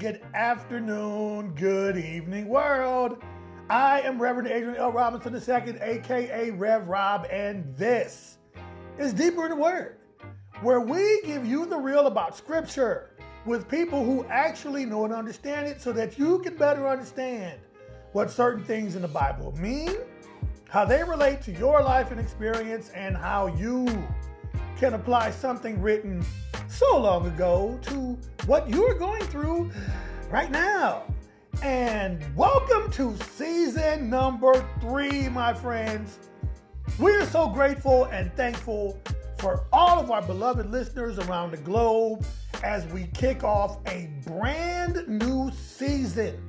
Good afternoon, good evening, world. I am Reverend Adrian L. Robinson II, aka Rev Rob, and this is Deeper in the Word, where we give you the real about Scripture with people who actually know and understand it so that you can better understand what certain things in the Bible mean, how they relate to your life and experience, and how you can apply something written so long ago to what you're going through right now. And welcome to season number three, my friends. We are so grateful and thankful for all of our beloved listeners around the globe as we kick off a brand new season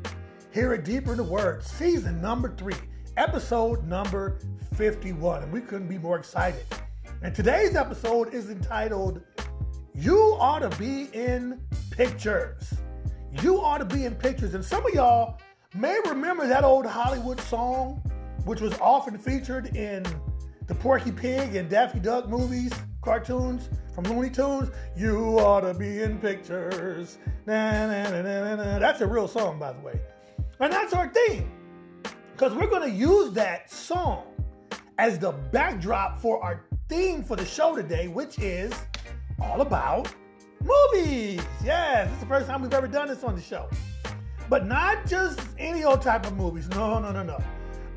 here at Deeper in the Word, season number three, episode number 51. And we couldn't be more excited. And today's episode is entitled You Ought to Be in Pictures. You Ought to Be in Pictures. And some of y'all may remember that old Hollywood song, which was often featured in the Porky Pig and Daffy Duck movies, cartoons from Looney Tunes. You ought to be in pictures. That's a real song, by the way. And that's our theme. Because we're going to use that song as the backdrop for our theme for the show today, which is all about movies. Yes, this is the first time we've ever done this on the show. But not just any old type of movies. No, no, no, no.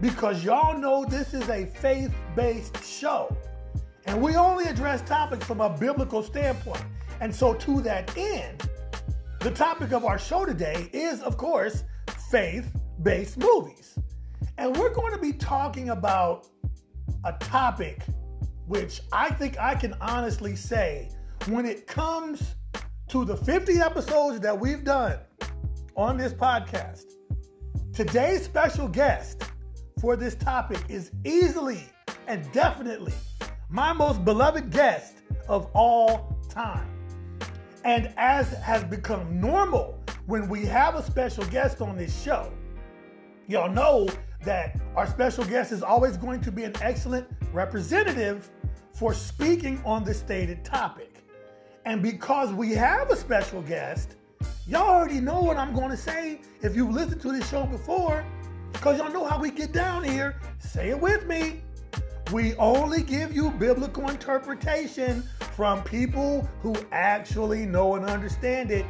Because y'all know this is a faith based show. And we only address topics from a biblical standpoint. And so, to that end, the topic of our show today is, of course, faith based movies. And we're going to be talking about a topic which I think I can honestly say when it comes to the 50 episodes that we've done on this podcast, today's special guest for this topic is easily and definitely my most beloved guest of all time. And as has become normal when we have a special guest on this show, y'all know that our special guest is always going to be an excellent representative for speaking on the stated topic. And because we have a special guest, y'all already know what I'm going to say if you've listened to this show before, because y'all know how we get down here. Say it with me. We only give you biblical interpretation from people who actually know and understand it,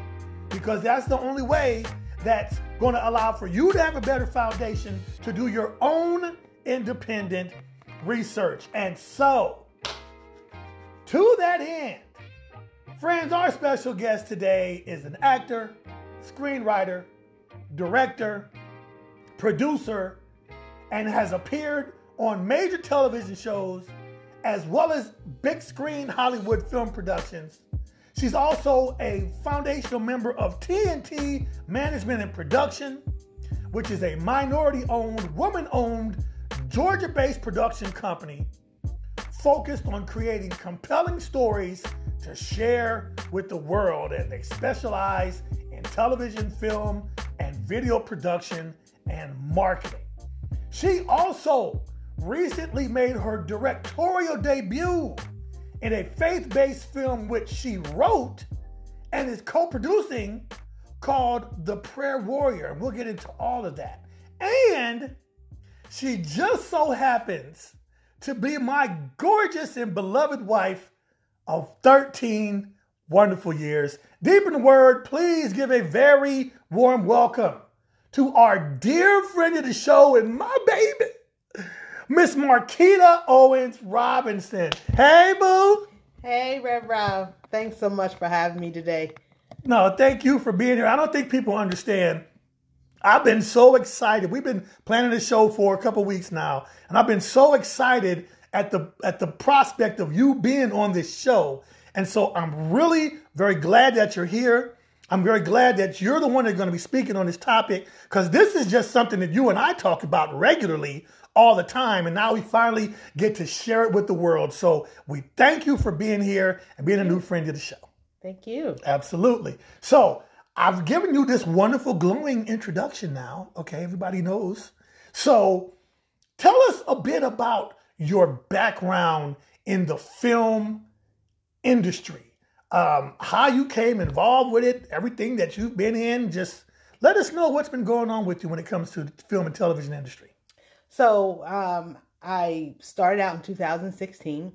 because that's the only way that's going to allow for you to have a better foundation to do your own independent research. And so, to that end, friends, our special guest today is an actor, screenwriter, director, producer, and has appeared on major television shows as well as big screen Hollywood film productions. She's also a foundational member of T&T Management and Production, which is a minority owned, woman owned, Georgia based production company focused on creating compelling stories to share with the world. And they specialize in television, film, and video production and marketing. She also recently made her directorial debut in a faith based film which she wrote and is co producing called The Prayer Warrior. We'll get into all of that. And she just so happens to be my gorgeous and beloved wife of 13 wonderful years. Deep in the word, please give a very warm welcome to our dear friend of the show and my baby, Miss Marquita Owens Robinson. Hey, boo. Hey, Rev Rob. Thanks so much for having me today. No, thank you for being here. I don't think people understand. I've been so excited. We've been planning the show for a couple weeks now, and I've been so excited at the at the prospect of you being on this show. And so I'm really very glad that you're here. I'm very glad that you're the one that's going to be speaking on this topic because this is just something that you and I talk about regularly all the time. And now we finally get to share it with the world. So we thank you for being here and being a new friend of the show. Thank you. Absolutely. So I've given you this wonderful, glowing introduction now. Okay, everybody knows. So tell us a bit about your background in the film industry. um, how you came involved with it, everything that you've been in. Just let us know what's been going on with you when it comes to the film and television industry. So um, I started out in 2016,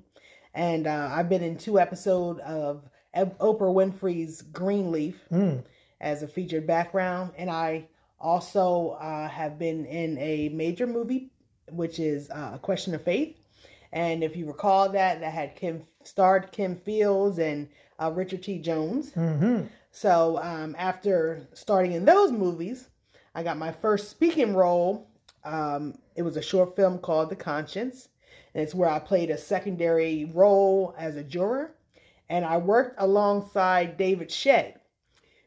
and uh, I've been in two episodes of Oprah Winfrey's Greenleaf mm. As a featured background, and I also uh, have been in a major movie, which is uh, A Question of Faith. And if you recall that, that had Kim starred Kim Fields and uh, Richard T. Jones. Mm-hmm. So um, after starting in those movies, I got my first speaking role. Um, it was a short film called The Conscience, and it's where I played a secondary role as a juror. And I worked alongside David Shea,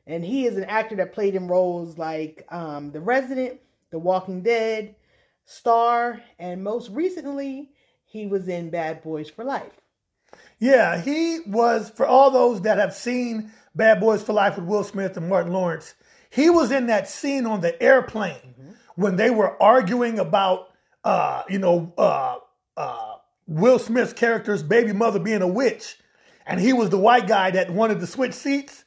and he is an actor that played in roles like um, The Resident, The Walking Dead, Star, and most recently, he was in Bad Boys for Life. Yeah, he was, for all those that have seen Bad Boys for Life with Will Smith and Martin Lawrence, he was in that scene on the airplane mm-hmm. when they were arguing about, uh, you know, uh, uh, Will Smith's character's baby mother being a witch. And he was the white guy that wanted to switch seats.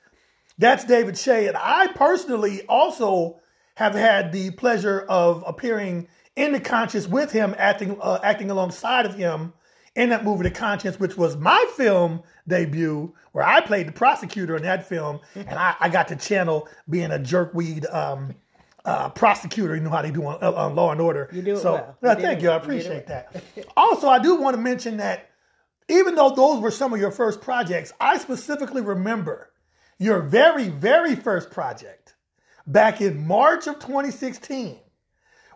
That's David Shea. And I personally also have had the pleasure of appearing in The Conscience with him, acting, uh, acting alongside of him in that movie, The Conscience, which was my film debut, where I played the prosecutor in that film. And I, I got to channel being a jerkweed um, uh, prosecutor. You know how they do on, uh, on Law and Order. You do so, well. You thank you. I appreciate that. also, I do want to mention that even though those were some of your first projects, I specifically remember your very, very first project back in March of 2016,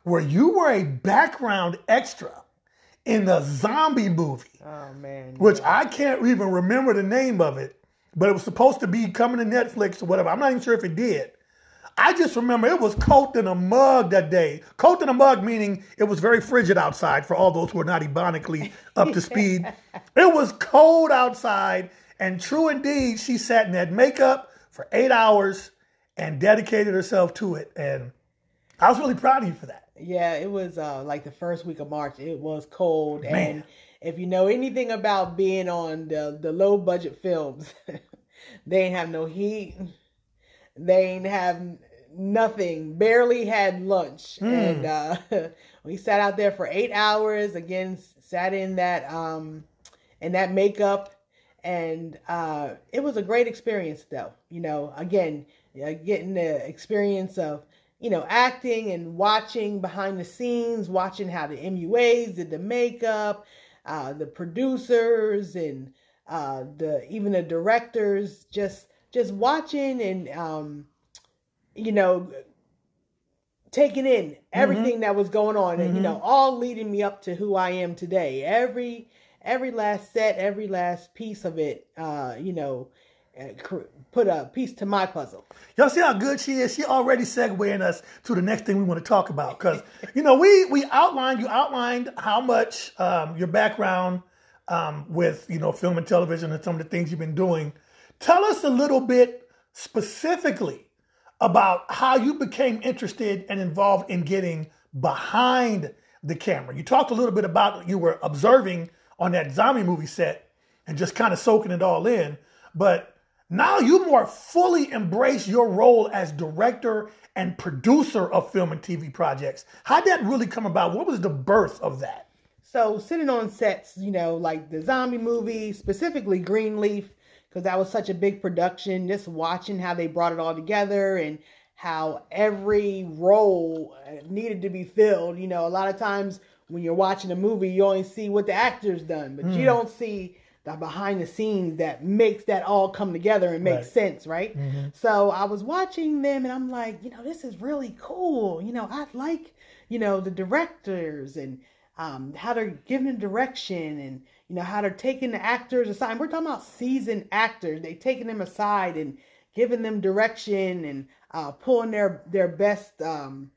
where you were a background extra in the zombie movie. Oh, man. Which I can't even remember the name of it, but it was supposed to be coming to Netflix or whatever. I'm not even sure if it did. I just remember it was cold in a mug that day. Cold in a mug meaning it was very frigid outside for all those who are not ebonically up to speed. it was cold outside and true indeed, she sat in that makeup for eight hours and dedicated herself to it. And I was really proud of you for that. Yeah, it was uh, like the first week of March. It was cold. Man. And if you know anything about being on the, the low budget films, they ain't have no heat. They ain't have nothing, barely had lunch. Mm. And uh, we sat out there for eight hours. Again, sat in that um, in that makeup and uh, it was a great experience though you know again uh, getting the experience of you know acting and watching behind the scenes watching how the muas did the makeup uh, the producers and uh, the even the directors just just watching and um, you know taking in everything mm-hmm. that was going on mm-hmm. and you know mm-hmm. all leading me up to who i am today every every last set, every last piece of it, uh, you know, uh, put a piece to my puzzle. Y'all see how good she is? She already segueing us to the next thing we want to talk about. Because, you know, we we outlined, you outlined how much um, your background um, with, you know, film and television and some of the things you've been doing. Tell us a little bit specifically about how you became interested and involved in getting behind the camera. You talked a little bit about you were observing on that zombie movie set and just kind of soaking it all in. But now you more fully embrace your role as director and producer of film and TV projects. How'd that really come about? What was the birth of that? So sitting on sets, you know, like the zombie movie, specifically Greenleaf, because that was such a big production, just watching how they brought it all together and how every role uh, needed to be filled. You know, a lot of times when you're watching a movie, you only see what the actor's done, but mm. you hmm. don't see the behind the scenes that makes that all come together and make right. sense, right? Mm-hmm. So I was watching them and I'm like, you know, this is really cool. You know, I like, you know, the directors and um, how they're giving direction and, you know, how they're taking the actors aside. We're talking about seasoned actors. They taking them aside and giving them direction and uh, pulling their, their best, um,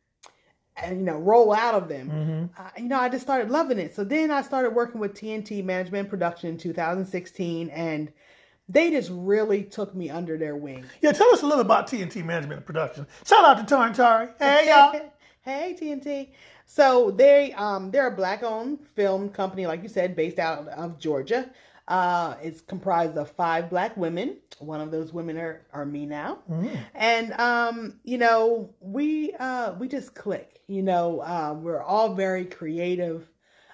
and you know roll out of them. Mm-hmm. uh, you know i just started loving it. So then i started working with T&T management production in 2016 and they just really took me under their wing. Yeah tell us a little about T&T management production. Shout out to Tara and Tori. hey y'all. Hey T&T so they um they're a black owned film company like you said based out of georgia Uh, it's comprised of five black women. One of those women are, are me now. Mm. And um, you know, we uh we just click. You know, uh, we're all very creative,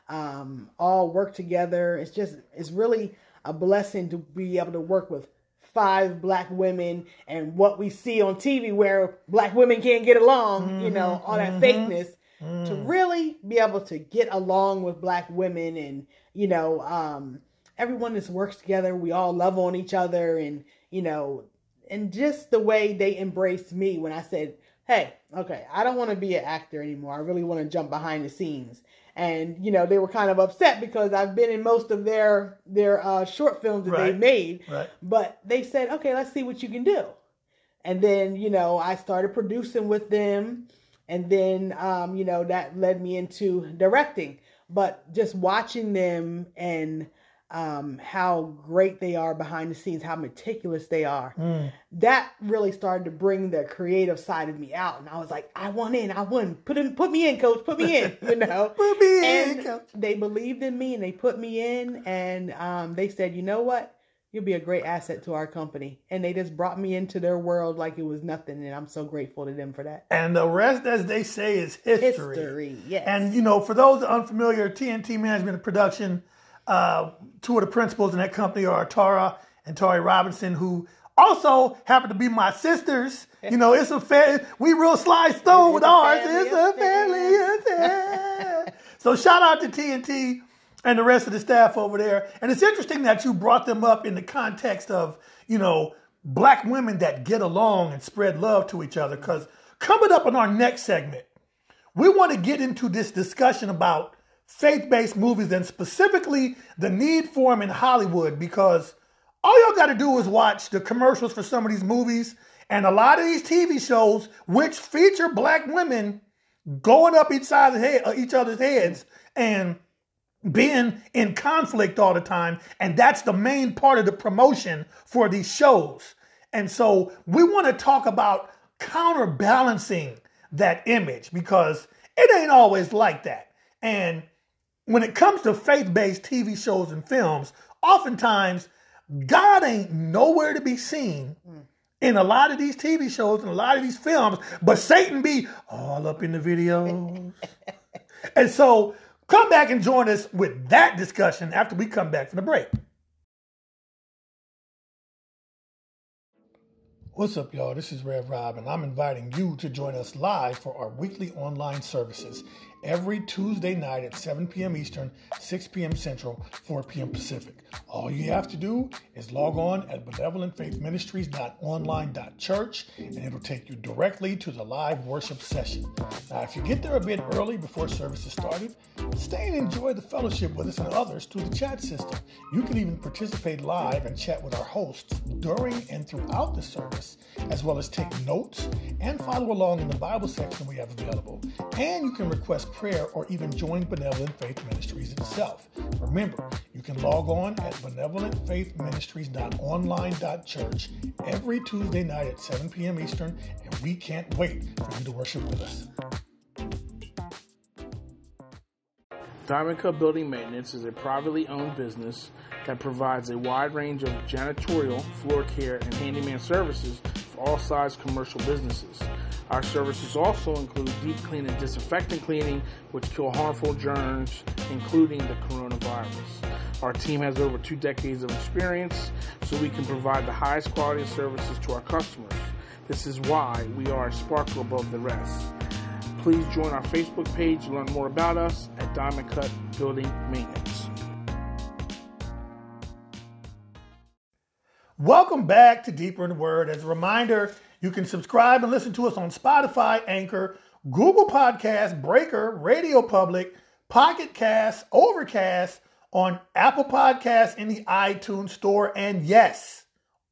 um, all work together. It's just it's really a blessing to be able to work with five black women and what we see on TV where black women can't get along, you know, all that mhm. fakeness Mm. to really be able to get along with black women and you know um everyone just works together we all love on each other and you know and just the way they embraced me when i said hey okay i don't want to be an actor anymore i really want to jump behind the scenes and you know they were kind of upset because i've been in most of their their uh short films that Right. they made Right. but they said, okay, let's see what you can do. And then, you know, I started producing with them. And then, um, you know, that led me into directing. But just watching them and um, how great they are behind the scenes, how meticulous they are, Mm. that really started to bring the creative side of me out. And I was like, I want in, I want, put in, put me in, coach, put me in, you know. Put me in, coach. they believed in me and they put me in and um, they said, you know what? You'll be a great asset to our company. And they just brought me into their world like it was nothing. And I'm so grateful to them for that. And the rest, as they say, is history. History, yes. And you know, for those unfamiliar, T&T Management Production, uh, two of the principals in that company are Tara and Tori Robinson, who also happen to be my sisters. You know, it's a fa- we real sly stone with ours. family It's a family affair. so shout out to T&T and the rest of the staff over there. And it's interesting that you brought them up in the context of, you know, black women that get along and spread love to each other. Because coming up in our next segment, we want to get into this discussion about faith based movies and specifically the need for them in Hollywood because all y'all got to do is watch the commercials for some of these movies and a lot of these TV shows, which feature black women going up each the head, uh, each other's heads and being in conflict all the time. And that's the main part of the promotion for these shows. And so we want to talk about counterbalancing that image because it ain't always like that. And when it comes to faith based TV shows and films, oftentimes God ain't nowhere to be seen in a lot of these TV shows and a lot of these films, but Satan be all up in the videos. and so come back and join us with that discussion after we come back from the break. What's up, y'all? This is Rev Rob, and I'm inviting you to join us live for our weekly online services every Tuesday night at 7 p.m. Eastern, 6 p.m. Central, 4 p.m. Pacific. All you have to do is log on at benevolentfaithministries.online.church, and it'll take you directly to the live worship session. Now, if you get there a bit early before services started, stay and enjoy the fellowship with us and others through the chat system. You can even participate live and chat with our hosts during and throughout the service, as well as take notes and follow along in the Bible section we have available. And you can request prayer or even join Benevolent Faith Ministries itself. Remember, you can log on at benevolentfaithministries.online.church every Tuesday night at 7 p.m. Eastern, and we can't wait for you to worship with us. Diamond Cut Building Maintenance is a privately owned business that provides a wide range of janitorial, floor care, and handyman services for all size commercial businesses. Our services also include deep clean and disinfectant cleaning, which kill harmful germs, including the coronavirus. Our team has over two decades of experience, so we can provide the highest quality of services to our customers. This is why we are a sparkle above the rest. Please join our Facebook page to learn more about us at Diamond Cut Building Maintenance. Welcome back to Deeper in the Word. As a reminder, you can subscribe and listen to us on Spotify, Anchor, Google Podcasts, Breaker, Radio Public, Pocket Cast, Overcast, on Apple Podcasts in the iTunes Store, and yes,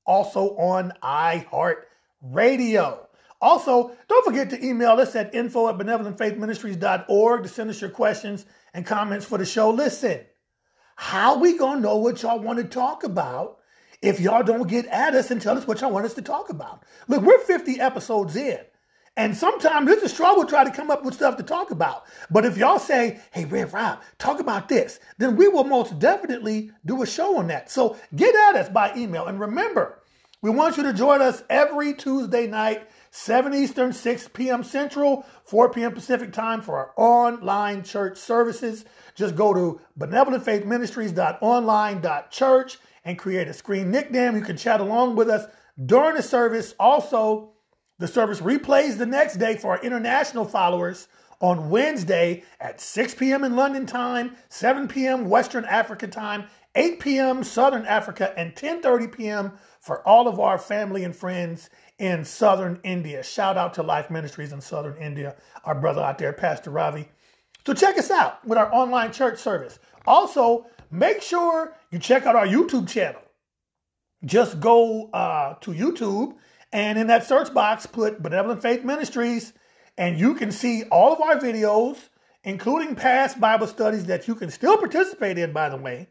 also on iHeart Radio. Also, don't forget to email us at info at benevolentfaithministries.org to send us your questions and comments for the show. Listen, how we gonna know what y'all want to talk about if y'all don't get at us and tell us what y'all want us to talk about? Look, we're 50 episodes in, And sometimes it's a struggle try to come up with stuff to talk about. But if y'all say, hey, Rev Rob, talk about this, then we will most definitely do a show on that. So get at us by email. And remember, we want you to join us every Tuesday night, 7 Eastern, 6 p.m. Central, 4 p.m. Pacific time for our online church services. Just go to benevolentfaithministries.online.church and create a screen nickname. You can chat along with us during the service. Also, the service replays the next day for our international followers on Wednesday at 6 p.m. in London time, 7 p.m. Western Africa time, 8 p.m. Southern Africa, and 10:30 p.m. for all of our family and friends in Southern India. Shout out to Life Ministries in Southern India, our brother out there, Pastor Ravi. So check us out with our online church service. Also, make sure you check out our YouTube channel. Just go uh, to YouTube and in that search box, put Benevolent Faith Ministries, and you can see all of our videos, including past Bible studies that you can still participate in, by the way,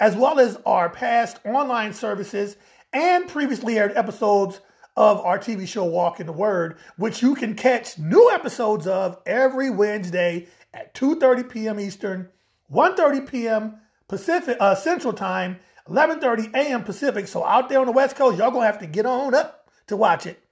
as well as our past online services and previously aired episodes of our TV show Walk in the Word, which you can catch new episodes of every Wednesday at 2:30 p.m. Eastern, 1:30 p.m. Pacific uh, Central Time, 11:30 a.m. Pacific. So out there on the West Coast, y'all gonna have to get on up to watch it.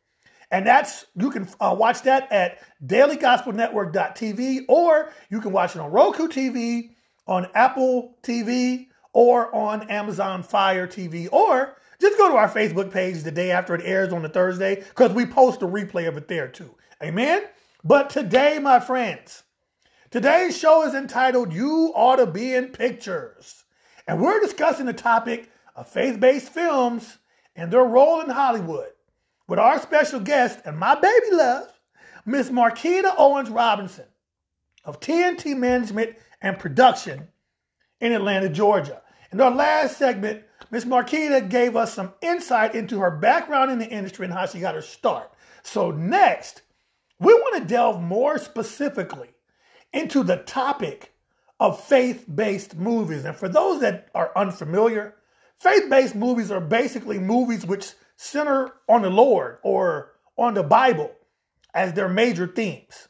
And that's you can uh, watch that at dailygospelnetwork.tv or you can watch it on Roku TV, on Apple TV, or on Amazon Fire TV, or just go to our Facebook page the day after it airs on the Thursday because we post a replay of it there too. Amen. But today, my friends, today's show is entitled You Ought to Be in Pictures. And we're discussing the topic of faith based films and their role in Hollywood with our special guest and my baby love, Miss Marquita Owens Robinson of T&T Management and Production in Atlanta, Georgia. In our last segment, Miss Marquita gave us some insight into her background in the industry and how she got her start. So, next, we want to delve more specifically into the topic of faith based movies. And for those that are unfamiliar, faith based movies are basically movies which center on the Lord or on the Bible as their major themes.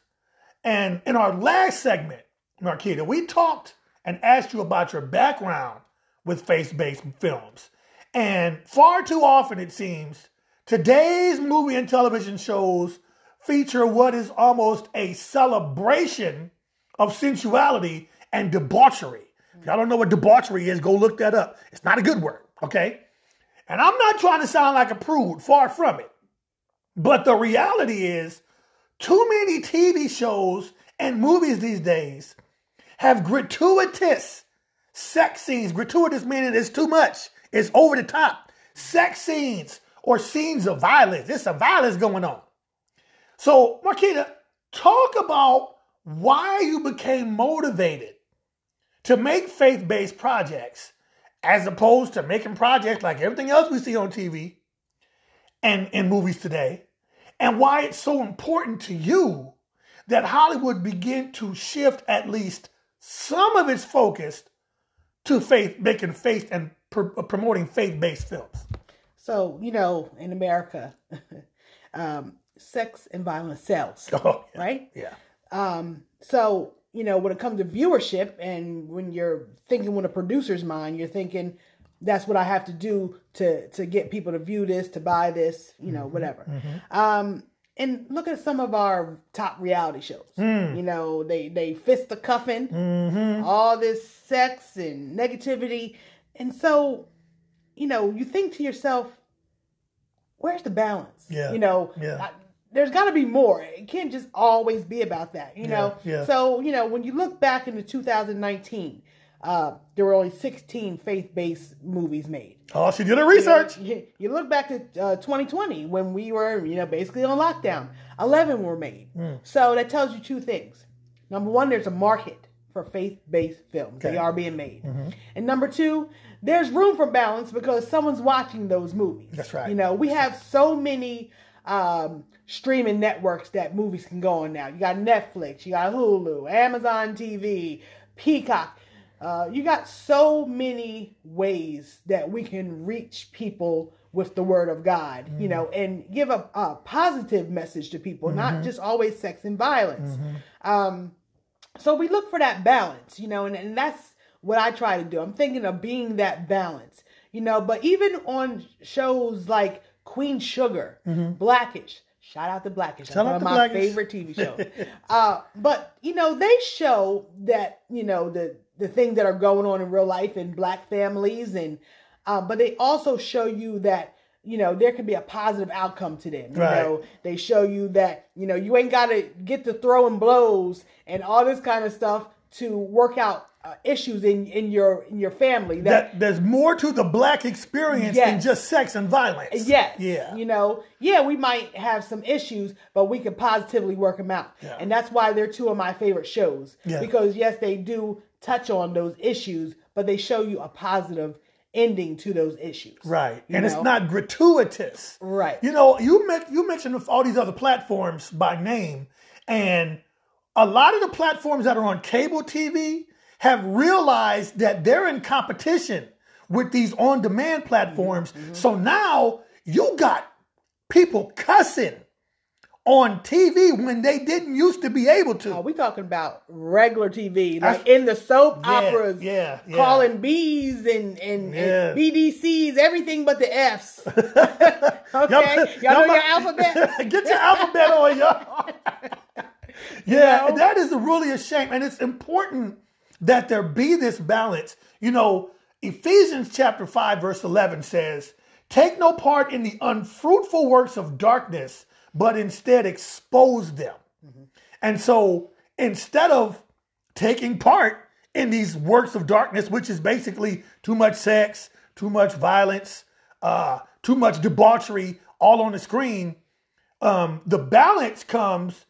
And in our last segment, Marquita, we talked and asked you about your background with faith based films. And far too often, it seems, today's movie and television shows feature what is almost a celebration of sensuality and debauchery. If y'all don't know what debauchery is, go look that up. It's not a good word, okay? And I'm not trying to sound like a prude, far from it. But the reality is, too many TV shows and movies these days have gratuitous sex scenes. Gratuitous meaning it's too much, it's over the top. Sex scenes or scenes of violence. There's some violence going on. So, Marquita, talk about why you became motivated to make faith based projects as opposed to making projects like everything else we see on TV and in movies today, and why it's so important to you that Hollywood begin to shift at least some of its focus to faith, making faith and pr- promoting faith based films. So, you know, in America, um, sex and violence sells, oh, yeah. right? Yeah. Um, so you know, when it comes to viewership and when you're thinking with a producer's mind, you're thinking that's what I have to do to to get people to view this, to buy this, you know, mm-hmm, whatever. Mm-hmm. Um, and look at some of our top reality shows. Mm. You know, they they fist the cuffing, mm-hmm. all this sex and negativity, and so, you know, you think to yourself, where's the balance? Yeah. You know, yeah. I, there's got to be more. It can't just always be about that, you know. Yeah, yeah. So you know, when you look back into 2019, uh, there were only 16 faith-based movies made. Oh, she did her research. You, know, you look back to uh, 2020 when we were, you know, basically on lockdown. 11 were made. Mm. So that tells you two things. Number one, there's a market for faith-based films. Okay. They are being made. Mm-hmm. And number two, there's room for balance because someone's watching those movies. That's right. You know, we have so many um, streaming networks that movies can go on now. You got Netflix, you got Hulu, Amazon TV, Peacock. Uh, you got so many ways that we can reach people with the word of God, you know, and give a, a positive message to people, not just always sex and violence. Um, so we look for that balance, you know, and, and that's what I try to do. I'm thinking of being that balance, you know, but even on shows like Queen Sugar, Blackish, shout out to Blackish, Mm-hmm. Shout one of my Blackish. favorite TV shows. uh, but you know, they show that, you know, the the things that are going on in real life in black families and um, but they also show you that you know there can be a positive outcome to them. You Right. know, they show you that you know you ain't got to get to throwing blows and all this kind of stuff to work out uh, issues in in your in your family. That, That there's more to the black experience than just sex and violence. yes, Yeah. you know, yeah, we might have some issues, but we can positively work them out, Yeah. and that's why they're two of my favorite shows. Yeah. Because yes, they do touch on those issues, but they show you a positive ending to those issues. Right. And it's not gratuitous. Right. You know, you men- you mentioned all these other platforms by name, and a lot of the platforms that are on cable TV have realized that they're in competition with these on-demand platforms. Mm-hmm. So now you got people cussing on TV when they didn't used to be able to. Are we talking about regular TV, like in the soap Yeah, operas? yeah, yeah. calling B's and, and, Yeah. and BDCs, everything but the F's. okay, y'all, know might- your alphabet. Get your alphabet on, y'all. yeah, know? that is really a shame. And it's important that there be this balance. You know, Ephesians chapter 5, verse 11 says, Take no part in the unfruitful works of darkness, but instead expose them. And so instead of taking part in these works of darkness, which is basically too much sex, too much violence, uh, too much debauchery all on the screen, um, the balance comes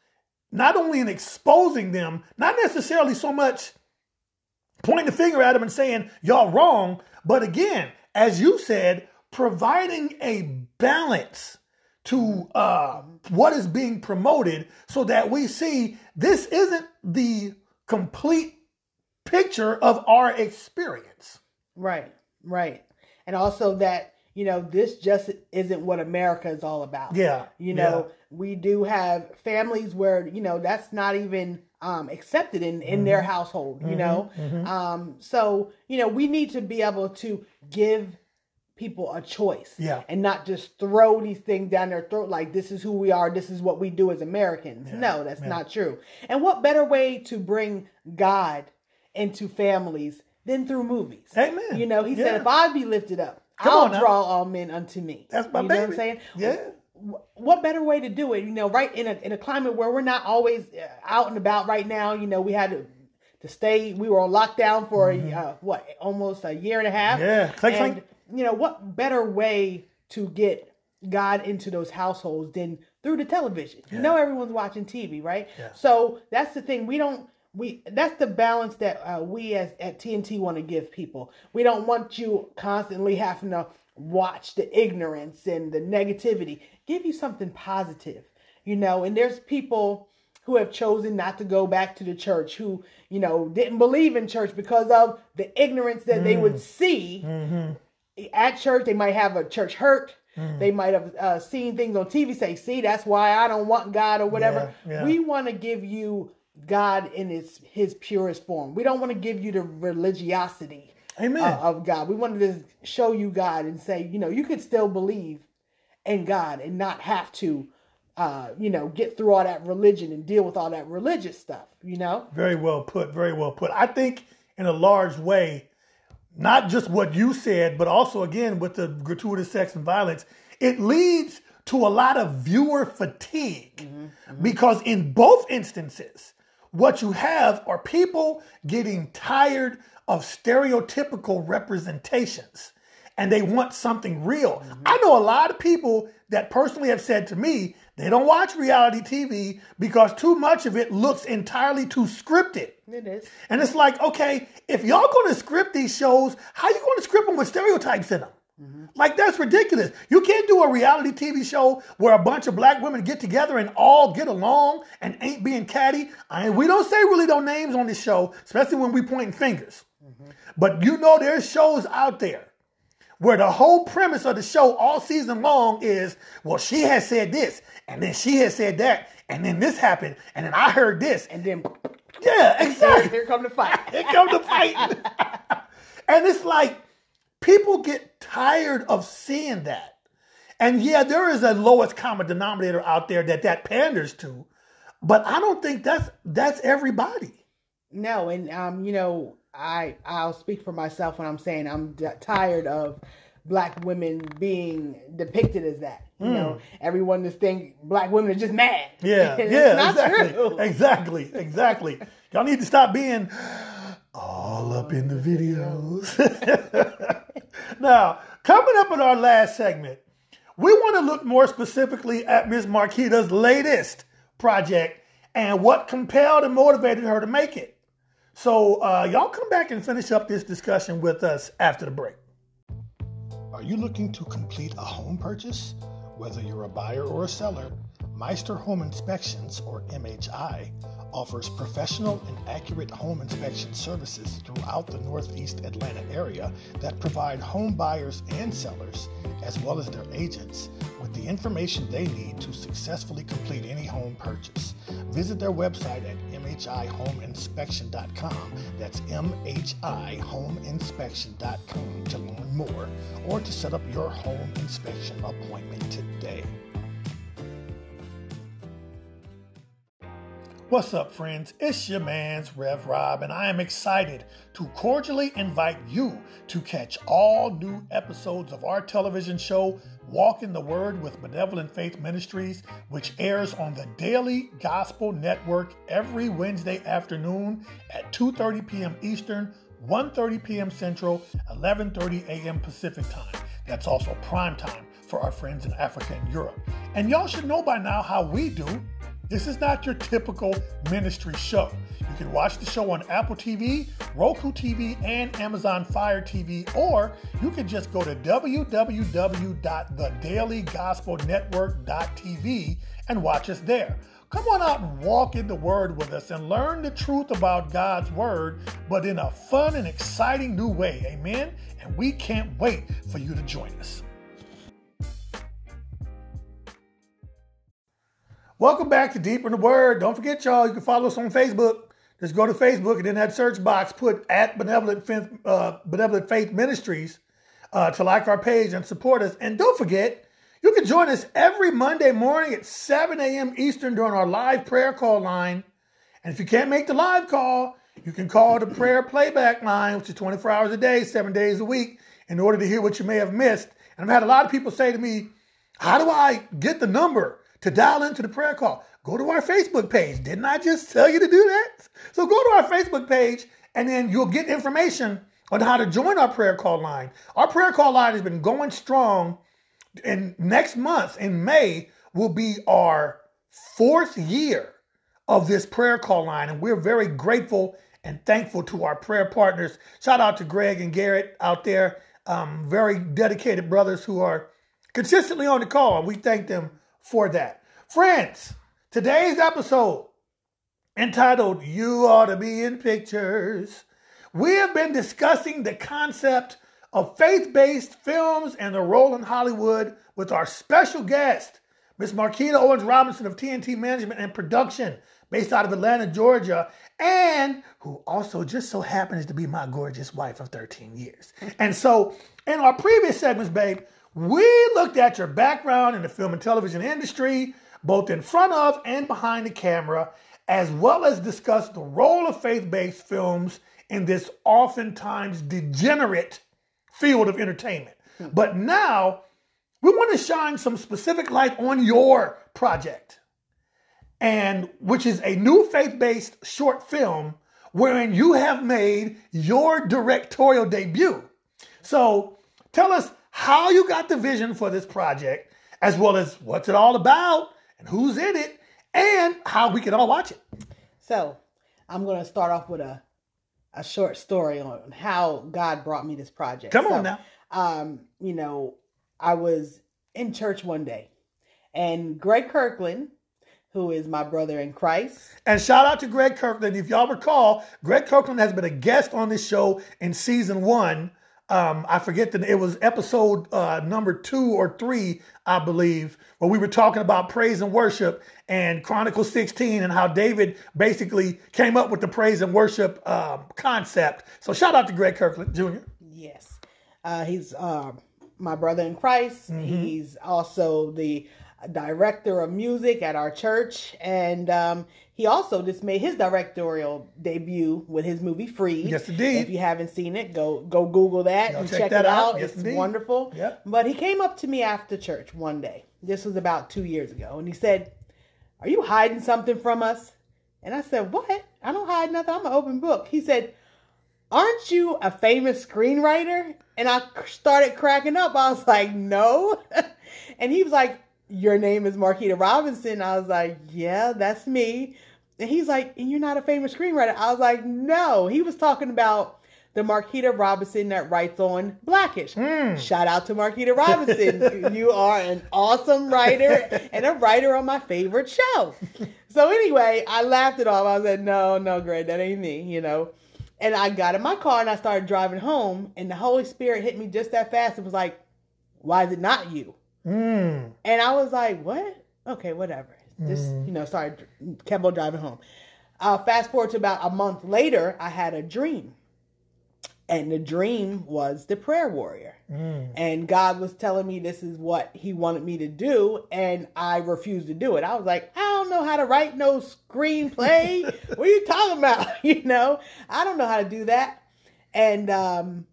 not only in exposing them, not necessarily so much pointing the finger at them and saying, y'all wrong, but again, as you said, providing a balance to uh, what is being promoted so that we see this isn't the complete picture of our experience. Right, right. And also that, you know, this just isn't what America is all about. Yeah, You know, we do have families where, you know, that's not even um, accepted in, in their Mm-hmm. household, you know? Um, so, you know, we need to be able to give people a choice Yeah. and not just throw these things down their throat like this is who we are this is what we do as americans no that's not true and what better way to bring god into families than through movies Amen. you know he Yeah. said if i be lifted up Come i'll on draw all men unto me That's my you know what baby. i'm saying Yeah. Wh- what better way to do it you know right in a in a climate where we're not always uh, out and about right now you know we had to to stay we were on lockdown for a, uh, what almost a year and a half Mm-hmm. Yeah. Click, and click. you know what better way to get god into those households than through the television you know everyone's watching tv right Yeah. so that's the thing we don't we that's the balance that uh, we as at T&T want to give people we don't want you constantly having to watch the ignorance and the negativity give you something positive you know and there's people who have chosen not to go back to the church who you know didn't believe in church because of the ignorance that they would see. At church they might have a church hurt. They might have uh, seen things on tv say see that's why i don't want god or whatever. Yeah, yeah. we want to give you god in his his purest form. We don't want to give you the religiosity Amen. uh, of god. We want to just show you god and say you know you could still believe in god and not have to uh, you know get through all that religion and deal with all that religious stuff you know Very well put. Very well put. I think in a large way, not just what you said, but also again with the gratuitous sex and violence, it leads to a lot of viewer fatigue because in both instances, what you have are people getting tired of stereotypical representations and they want something real. I know a lot of people that personally have said to me they don't watch reality TV because too much of it looks entirely too scripted. it is And it's like, okay, if y'all going to script these shows, how you going to script them with stereotypes in them? Mm-hmm. Like that's ridiculous. You can't do a reality TV show where a bunch of black women get together and all get along and ain't being catty. I we don't say really no names on this show, especially when we pointing fingers. Mm-hmm. But you know there's shows out there where the whole premise of the show all season long is, well, she has said this, and then she has said that, and then this happened, and then I heard this, And then yeah, exactly. here come the fight. Here come the fight. and it's like people get tired of seeing that. And yeah, there is a lowest common denominator out there that that panders to, but I don't think that's that's everybody. No, and um, you know, I I'll speak for myself when I'm saying I'm d- tired of black women being depicted as that. You know, everyone just think black women are just mad. Hmm. Yeah, yeah, exactly, true. exactly, exactly. Y'all need to stop being all up in the videos. now, coming up in our last segment, we want to look more specifically at Ms. Marquita's latest project and what compelled and motivated her to make it. So, uh, y'all come back and finish up this discussion with us after the break. Are you looking to complete a home purchase? Whether you're a buyer or a seller, Meister Home Inspections, or MHI, offers professional and accurate home inspection services throughout the Northeast Atlanta area that provide home buyers and sellers, as well as their agents, with the information they need to successfully complete any home purchase. Visit their website at mhihomeinspection.com. That's mhihomeinspection.com to learn more or to set up your home inspection appointment today. What's up, friends? It's your man's Rev Rob, and I am excited to cordially invite you to catch all new episodes of our television show, Walk in the Word with Benevolent Faith Ministries, which airs on the Daily Gospel Network every Wednesday afternoon at 2:30 p.m. Eastern, 1:30 p.m. Central, 11:30 a.m. Pacific Time. That's also prime time for our friends in Africa and Europe. And y'all should know by now how we do. This is not your typical ministry show. You can watch the show on Apple TV, Roku TV, and Amazon Fire TV, or you can just go to www.thedailygospelnetwork.tv and watch us there. Come on out and walk in the Word with us and learn the truth about God's Word, but in a fun and exciting new way. Amen? And we can't wait for you to join us. Welcome back to Deeper in the Word. Don't forget, y'all, you can follow us on Facebook. Just go to Facebook and in that search box, put at Benevolent Faith, uh, Benevolent Faith Ministries uh, to like our page and support us. And don't forget, you can join us every Monday morning at 7 a.m. Eastern during our live prayer call line. And if you can't make the live call, you can call the prayer playback line, which is 24 hours a day, seven days a week, in order to hear what you may have missed. And I've had a lot of people say to me, How do I get the number to dial into the prayer call? Go to our Facebook page. Didn't I just tell you to do that? So go to our Facebook page and then you'll get information on how to join our prayer call line. Our prayer call line has been going strong. And next month in May will be our fourth year of this prayer call line. And we're very grateful and thankful to our prayer partners. Shout out to Greg and Garrett out there, um, very dedicated brothers who are consistently on the call. And we thank them for that. Friends, today's episode entitled You Ought to Be in Pictures, we have been discussing the concept of faith based films and the role in Hollywood with our special guest, Miss Marquita Owens Robinson of T&T Management and Production, based out of Atlanta, Georgia, and who also just so happens to be my gorgeous wife of 13 years. And so, in our previous segments, babe, we looked at your background in the film and television industry, both in front of and behind the camera, as well as discussed the role of faith based films in this oftentimes degenerate field of entertainment. Hmm. But now we want to shine some specific light on your project, and which is a new faith based short film wherein you have made your directorial debut. So tell us how you got the vision for this project, as well as what's it all about and who's in it, and how we can all watch it. So I'm going to start off with a a short story on how God brought me this project. Come on So, now. Um, you know, I was in church one day, and Greg Kirkland, who is my brother in Christ, And shout out to Greg Kirkland. If y'all recall, Greg Kirkland has been a guest on this show in season one Um, I forget that it was episode uh, number two or three, I believe, where we were talking about praise and worship and Chronicles 16 and how David basically came up with the praise and worship um, concept. So shout out to Greg Kirkland Jr. Yes. Uh, he's uh, my brother in Christ. He's also the director of music at our church. And um, he also just made his directorial debut with his movie Freed. Yes, indeed. If you haven't seen it, go go Google that Go and check check, that it out. out. Yes, it's indeed. wonderful. Yep. But he came up to me after church one day. This was about two years ago. And he said, Are you hiding something from us? And I said, What? I don't hide nothing. I'm an open book. He said, Aren't you a famous screenwriter? And I started cracking up. I was like, No. and he was like, Your name is Marquita Robinson. I was like, Yeah, that's me. And he's like, And you're not a famous screenwriter? I was like, No. He was talking about the Marquita Robinson that writes on Blackish. Hmm. Shout out to Marquita Robinson. you are an awesome writer and a writer on my favorite show. So anyway, I laughed it off. I said, "No, no, Greg, that ain't me," you know. And I got in my car and I started driving home, and the Holy Spirit hit me just that fast. It was like, "Why is it not you?" Mm. And I was like, "What? Okay, whatever." Just you know, started kept on driving home. Uh, fast forward to about a month later, I had a dream, and the dream was the prayer warrior, and God was telling me this is what He wanted me to do, and I refused to do it. I was like, I don't know how to write no screenplay. what are you talking about? You know, I don't know how to do that, and um,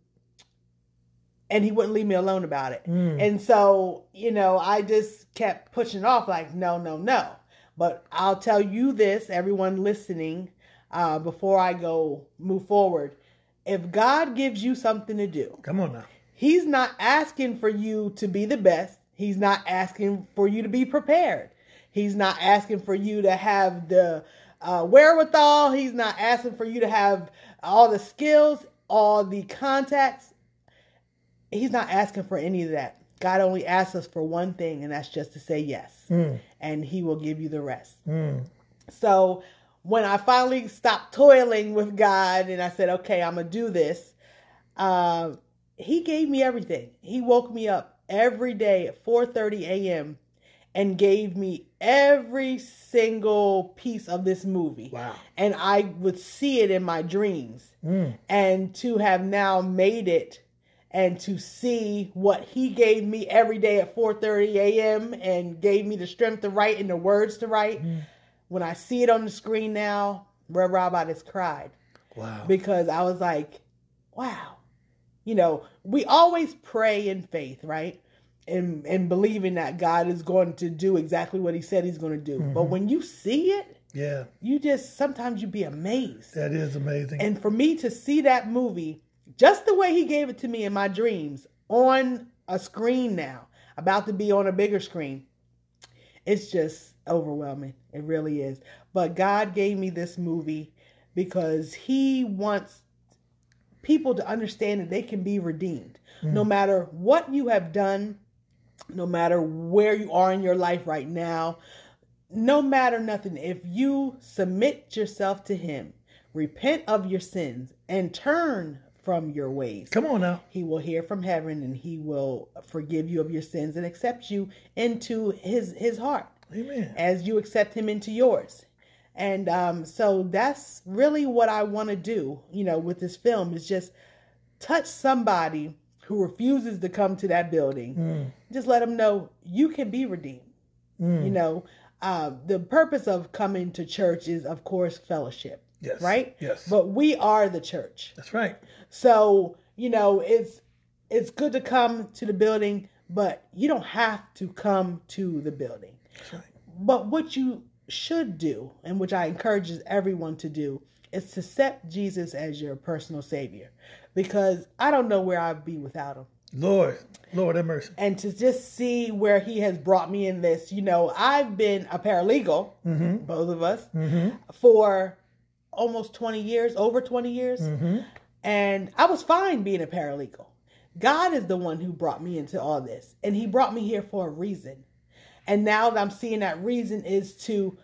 and he wouldn't leave me alone about it. And so, you know, I just kept pushing off like, no, no, no. But I'll tell you this, everyone listening, uh, before I go move forward. If God gives you something to do, Come on now. He's not asking for you to be the best. He's not asking for you to be prepared. He's not asking for you to have the uh, wherewithal. He's not asking for you to have all the skills, all the contacts. He's not asking for any of that. God only asks us for one thing, and that's just to say yes. Mm. And He will give you the rest. Mm. So when I finally stopped toiling with God and I said, okay, I'm going to do this, uh, He gave me everything. He woke me up every day at 4.30 a.m. and gave me every single piece of this movie. Wow. And I would see it in my dreams. Mm. And to have now made it and to see what he gave me every day at 4:30 a.m. and gave me the strength to write and the words to write. Mm. When I see it on the screen now, Rev Rob I just cried Wow. because I was like, wow. You know, we always pray in faith, right? And and believing that God is going to do exactly what he said he's going to do. But mm-hmm. when you see it, Yeah, you just sometimes you be amazed. that is amazing. And for me to see that movie just the way he gave it to me in my dreams on a screen now, about to be on a bigger screen, it's just overwhelming. It really is. But God gave me this movie because he wants people to understand that they can be redeemed. Hmm. No matter what you have done, no matter where you are in your life right now, no matter nothing, if you submit yourself to Him, repent of your sins, and turn from your ways, Come on now. He will hear from heaven and He will forgive you of your sins and accept you into His His heart Amen. as you accept Him into yours. And um, so that's really what I want to do, you know, with this film is just touch somebody who refuses to come to that building. Just let them know you can be redeemed. You know, uh, the purpose of coming to church is, of course, fellowship. Yes. Right. Yes. But we are the church. That's right. So, you know, it's it's good to come to the building, but you don't have to come to the building. That's right. But what you should do, and which I encourage everyone to do, is to accept Jesus as your personal savior. Because I don't know where I'd be without him. Lord, Lord have mercy. And to just see where he has brought me in this, you know, I've been a paralegal, mm-hmm. both of us, mm-hmm. for almost 20 years, over 20 years. Mm-hmm. And I was fine being a paralegal. God is the one who brought me into all this. And he brought me here for a reason. And now that I'm seeing that reason is to,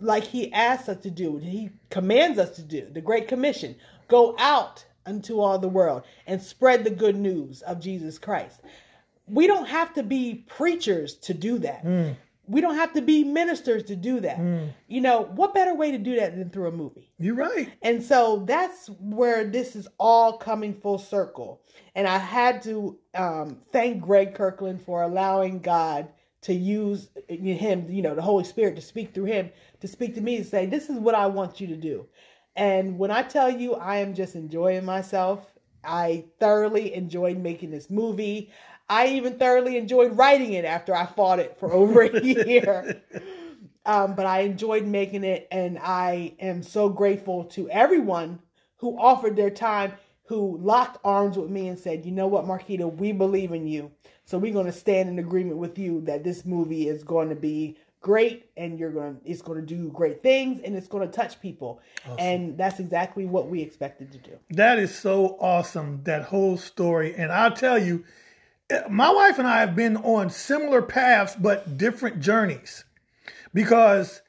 like he asks us to do, he commands us to do, the Great Commission go out unto all the world and spread the good news of Jesus Christ. We don't have to be preachers to do that. Mm. We don't have to be ministers to do that. You know, what better way to do that than through a movie? You're right. And so that's where this is all coming full circle. And I had to um, thank Greg Kirkland for allowing God to use him, you know, the Holy Spirit to speak through him, to speak to me and say, This is what I want you to do. And when I tell you, I am just enjoying myself. I thoroughly enjoyed making this movie. I even thoroughly enjoyed writing it after I fought it for over a year. Um, but I enjoyed making it, and I am so grateful to everyone who offered their time, who locked arms with me and said, "You know what, Marquita, we believe in you, so we're going to stand in agreement with you that this movie is going to be great, and you're going, to it's going to do great things, and it's going to touch people." And that's exactly what we expected to do. That is so awesome, that whole story. And I'll tell you, my wife and I have been on similar paths, but different journeys. Because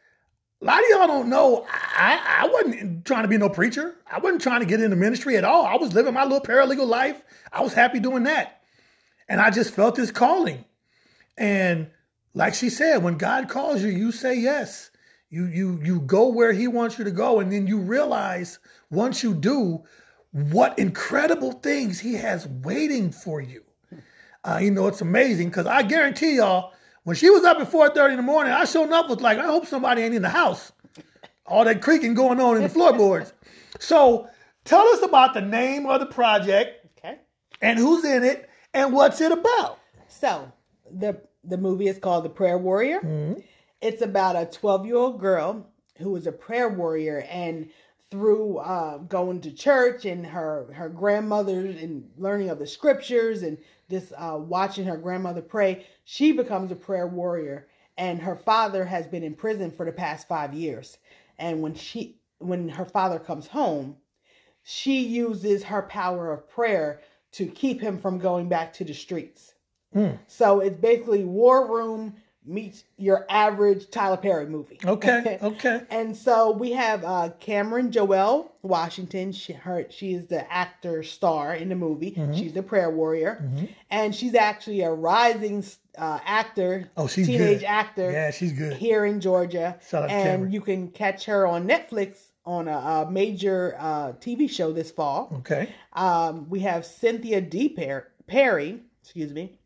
a lot of y'all don't know, I, I wasn't trying to be no preacher. I wasn't trying to get into ministry at all. I was living my little paralegal life. I was happy doing that. And I just felt this calling. And like she said, when God calls you, you say yes. You you you go where he wants you to go and then you realize once you do what incredible things he has waiting for you. Uh, you know, it's amazing because I guarantee y'all, when she was up at 4:30 in the morning, I showed up was like, I hope somebody ain't in the house. All that creaking going on in the floorboards. so tell us about the name of the project Okay. and who's in it and what's it about. So the the movie is called The Prayer Warrior. It's about a 12 year old girl who is a prayer warrior, and through uh, going to church and her her grandmother and learning of the scriptures and just uh, watching her grandmother pray, she becomes a prayer warrior. And her father has been in prison for the past five years. And when she when her father comes home, she uses her power of prayer to keep him from going back to the streets. So it's basically War Room meets your average Tyler Perry movie. Okay, okay. and so we have uh, Cameron Joelle Washington. She her she is the actor star in the movie. She's the prayer warrior, and she's actually a rising uh, actor. Oh, she's teenage good. actor. Yeah, she's good. here in Georgia, Shout and you can catch her on Netflix on a, a major uh, TV show this fall. Okay. Um, we have Cynthia D. Per- Perry, excuse me.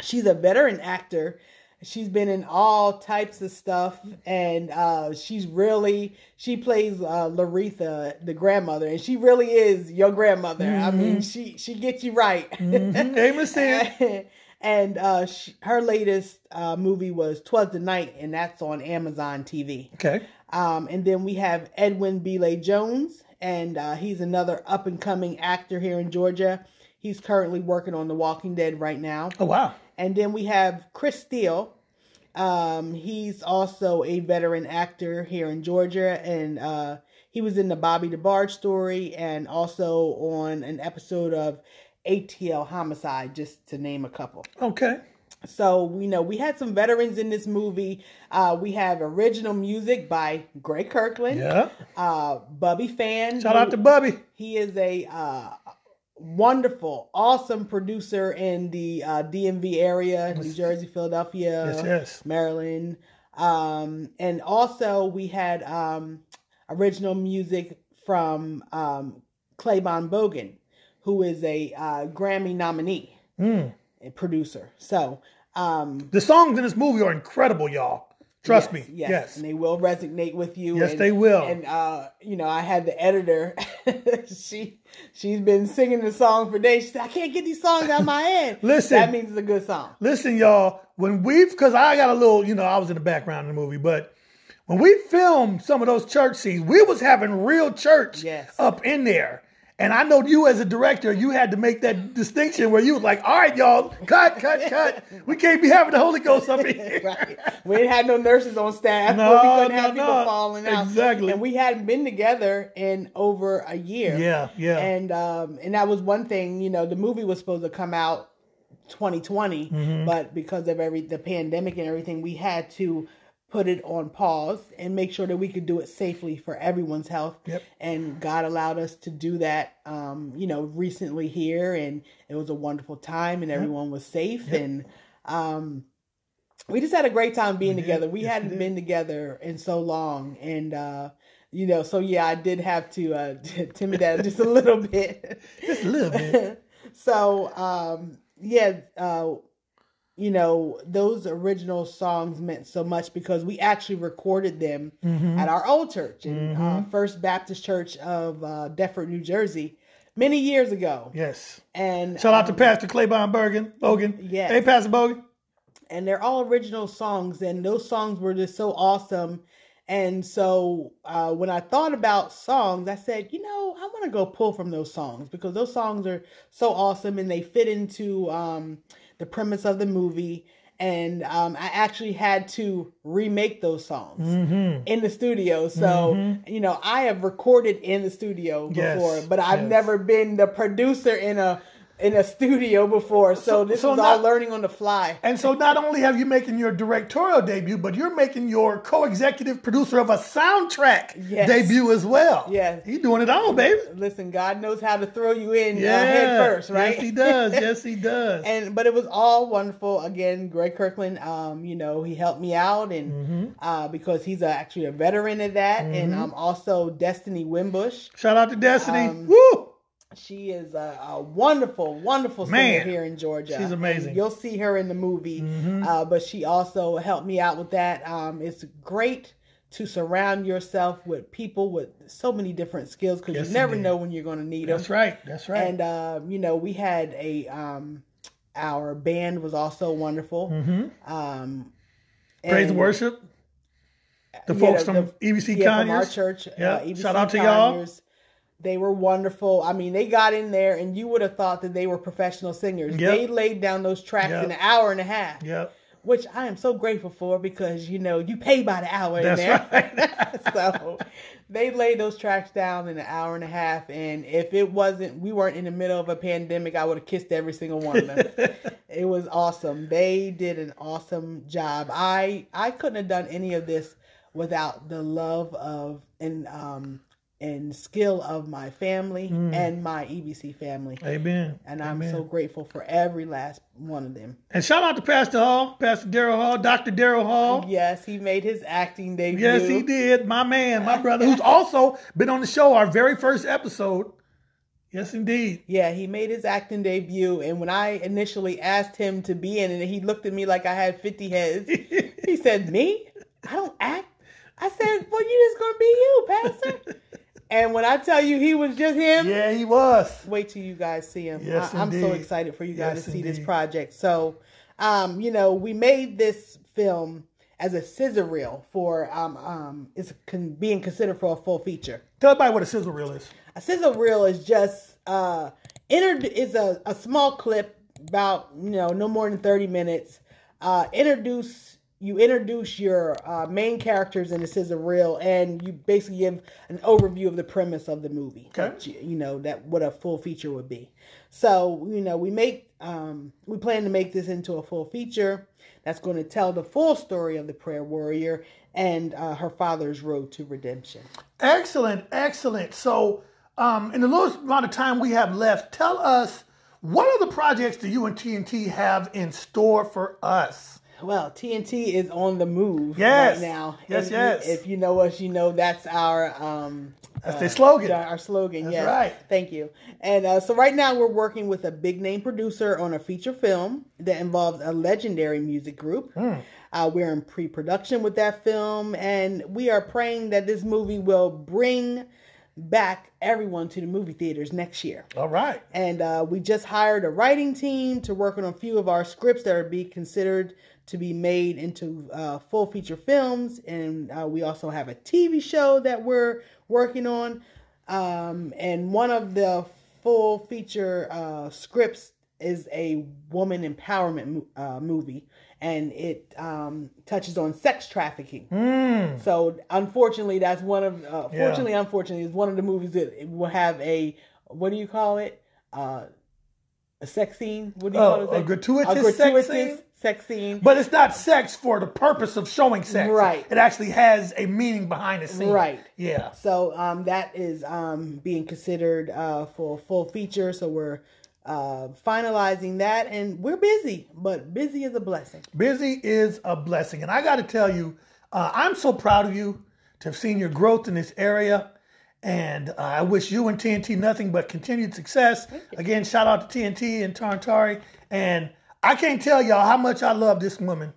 She's a veteran actor. She's been in all types of stuff, and uh, she's really she plays uh, Laretha, the grandmother, and she really is your grandmother. I mean, she she gets you right. Mhm. Amen, and uh, she, her latest uh, movie was "Twas the Night," and that's on Amazon TV. Okay. Um, and then we have Edwin Belay Jones, and uh, he's another up and coming actor here in Georgia. He's currently working on The Walking Dead right now. Oh wow. And then we have Chris Steele. Um, he's also a veteran actor here in Georgia, and uh, he was in the Bobby DeBarge story, and also on an episode of ATL Homicide, just to name a couple. Okay. So we know we had some veterans in this movie. Uh, we have original music by Greg Kirkland, Yeah. uh, Bubby Fan. Shout out to Bubby. He is a uh, wonderful, awesome producer in the uh, DMV area, New Jersey, Philadelphia, Yes, yes. Maryland. Um, and also we had um, original music from um, Claiborne Bogan, who is a uh, Grammy nominee Mm. and producer. So um, The songs in this movie are incredible, y'all. Trust yes, me. Yes, Yes. and they will resonate with you. Yes, and- they will. And uh, you know, I had the editor. she she's been singing the song for days. She said, "I can't get these songs out of my head." Listen. that means it's a good song. Listen, y'all, when we've, because I got a little, you know, I was in the background in the movie, but when we filmed some of those church scenes, we was having real church Yes. up in there. And I know you as a director, you had to make that distinction where you was like, all right, y'all, cut, cut, cut. We can't be having the Holy Ghost up here. right. We didn't have no nurses on staff. No, we couldn't no, have people no. falling out. Exactly. And we hadn't been together in over a year. Yeah, yeah. And um, and that was one thing. You know, the movie was supposed to come out 2020, Mm-hmm. but because of every the pandemic and everything, we had to put it on pause and make sure that we could do it safely for everyone's health. Yep. And God allowed us to do that, um, you know, recently here, and it was a wonderful time, and everyone was safe, and um, we just had a great time being We together. We Yes, hadn't did. been together in so long, and uh, you know, so yeah, I did have to uh, timid that just a little bit. Just a little bit. so um, yeah, uh, you know, those original songs meant so much because we actually recorded them Mm-hmm. at our old church in uh, First Baptist Church of uh, Deptford, New Jersey, many years ago. Yes. And Shout out to um, Pastor Claiborne Bergen. Bogan. Yes. Hey, Pastor Bogan. and they're all original songs and those songs were just so awesome and so uh, when i thought about songs i said you know i want to go pull from those songs because those songs are so awesome and they fit into um, the premise of the movie and um, i actually had to remake those songs Mm-hmm. in the studio so you know i have recorded in the studio Yes, before but i've yes. never been the producer in a in a studio before so, So- this so is not- all learning on the fly And so not only have you making your directorial debut, but you're making your co-executive producer of a soundtrack Yes. debut as well. Yes. He's doing it all, baby. Listen, God knows how to throw you in Yeah. uh, head first, right? Yes, he does. Yes, he does. and but it was all wonderful. Again, Greg Kirkland, um, you know, he helped me out, and Mm-hmm. uh, because he's a, actually a veteran of that, and um, also Destiny Wimbush. Shout out to Destiny. Um, Woo! She is a, a wonderful, wonderful singer Man, here in Georgia. she's amazing. Mm-hmm. And you'll see her in the movie, uh, but she also helped me out with that. Um, it's great to surround yourself with people with so many different skills because Yes, you never know when you're going to need them. That's right. That's right. And um, you know, we had a um, our band was also wonderful. mm-hmm. Um, Praise and worship. The folks the- from the- EBC yeah, from our church. Yeah, uh, shout out to y'all. They were wonderful. I mean, they got in there, and you would have thought that they were professional singers. Yep. They laid down those tracks Yep. in an hour and a half, Yep. which I am so grateful for because you know you pay by the hour That's in there. right. so they laid those tracks down in an hour and a half, and if it wasn't, we weren't in the middle of a pandemic, I would have kissed every single one of them. it was awesome. They did an awesome job. I I couldn't have done any of this without the love of and um and skill of my family mm. and my EBC family. Amen. And I'm Amen. so grateful for every last one of them. And shout out to Pastor Hall, Pastor Daryl Hall, Dr. Daryl Hall. Yes, he made his acting debut. Yes, he did. My man, my brother, who's also been on the show, our very first episode. Yes, indeed. Yeah, he made his acting debut, and when I initially asked him to be in it, he looked at me like I had 50 heads. he said, Me? I don't act. I said, Well, you just gonna be you, Pastor. and when I tell you he was just him, Yeah, he was. wait till you guys see him. Yes, I, am so excited for you guys Yes, to see this project. So, um, you know, we made this film as a sizzle reel for um um it's con- being considered for a full feature. Tell everybody what a sizzle reel is. A sizzle reel is just uh inter- is a, a small clip about you know no more than 30 minutes uh introduce you introduce your uh, main characters in the sizzle reel, and you basically give an overview of the premise of the movie Okay. that you, you know that what a full feature would be so you know we make um we plan to make this into a full feature that's going to tell the full story of the prayer warrior and uh, her father's road to redemption Excellent, excellent. So, um, in the little amount of time we have left, tell us what other projects do you and T&T have in store for us? Well, T&T is on the move Yes. right now. Yes, If yes. You, if you know us, you know that's our um That's their slogan. our slogan. That's yes. right. Thank you. And uh, so right now we're working with a big name producer on a feature film that involves a legendary music group. Hmm. Uh, we're in pre-production with that film, and we are praying that this movie will bring back everyone to the movie theaters next year. All right. And uh, we just hired a writing team to work on a few of our scripts that are be considered to be made into uh, full feature films. And uh, we also have a TV show that we're working on. Um, and one of the full feature uh, scripts is a woman empowerment mo- uh, movie. And it um, touches on sex trafficking. Mm. So unfortunately, that's one of uh, Yeah. fortunately, unfortunately, is one of the movies that will have a what do you call it? Uh, a sex scene? What do you Oh, call it? a gratuitous a gratuitous sex scene? Sex scene. But it's not sex for the purpose of showing sex. Right. It actually has a meaning behind the scene. Right. Yeah. So um, that is um, being considered uh, for full feature. So we're uh, finalizing that, and we're busy, but busy is a blessing. Busy is a blessing. And I got to tell you, uh, I'm so proud of you to have seen your growth in this area. And uh, I wish you and T&T nothing but continued success. Again, shout out to T&T and Tara and Tori. And I can't tell y'all how much I love this woman.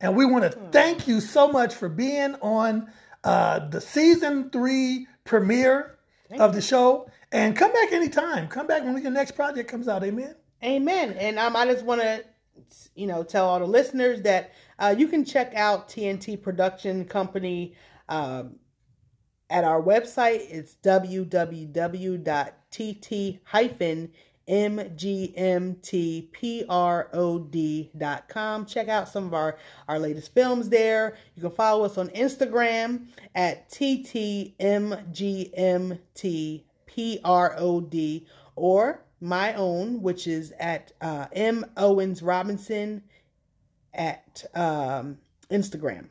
And we want to thank you so much for being on uh, the season three premiere of the show. And come back anytime. Come back when your next project comes out. Amen. Amen. And um, I just want to, you know, tell all the listeners that uh, you can check out T&T Production Company um, at our website. It's www.tt-mgmtprod.com. Check out some of our, our latest films there. You can follow us on Instagram at ttmgmtprod or my own, which is at uh, M Owens Robinson at um, Instagram.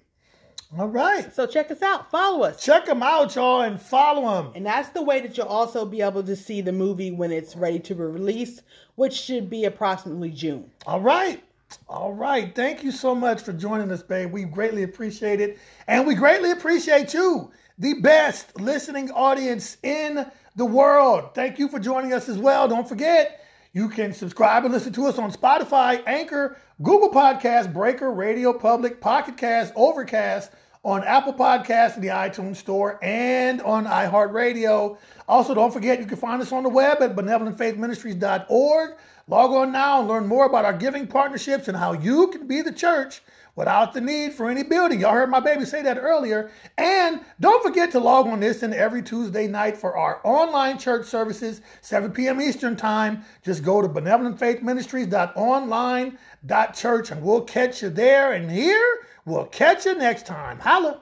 All right. So check us out, follow us. Check them out, y'all, and follow them. And that's the way that you'll also be able to see the movie when it's ready to be released, which should be approximately June. All right. All right. Thank you so much for joining us, babe. We greatly appreciate it. And we greatly appreciate you, the best listening audience in the world. Thank you for joining us as well. Don't forget, you can subscribe and listen to us on Spotify, Anchor, Google Podcasts, Breaker, Radio Public, Pocket Cast, Overcast, on Apple Podcasts the iTunes Store, and on iHeartRadio. Also, don't forget you can find us on the web at benevolentfaithministries.org. Log on now and learn more about our giving partnerships and how you can be the church without the need for any building. Y'all heard my baby say that earlier. And don't forget to log on this and every Tuesday night for our online church services, 7 p.m. Eastern Time. Just go to benevolentfaithministries.online.church and we'll catch you there. And here, we'll catch you next time. Holla.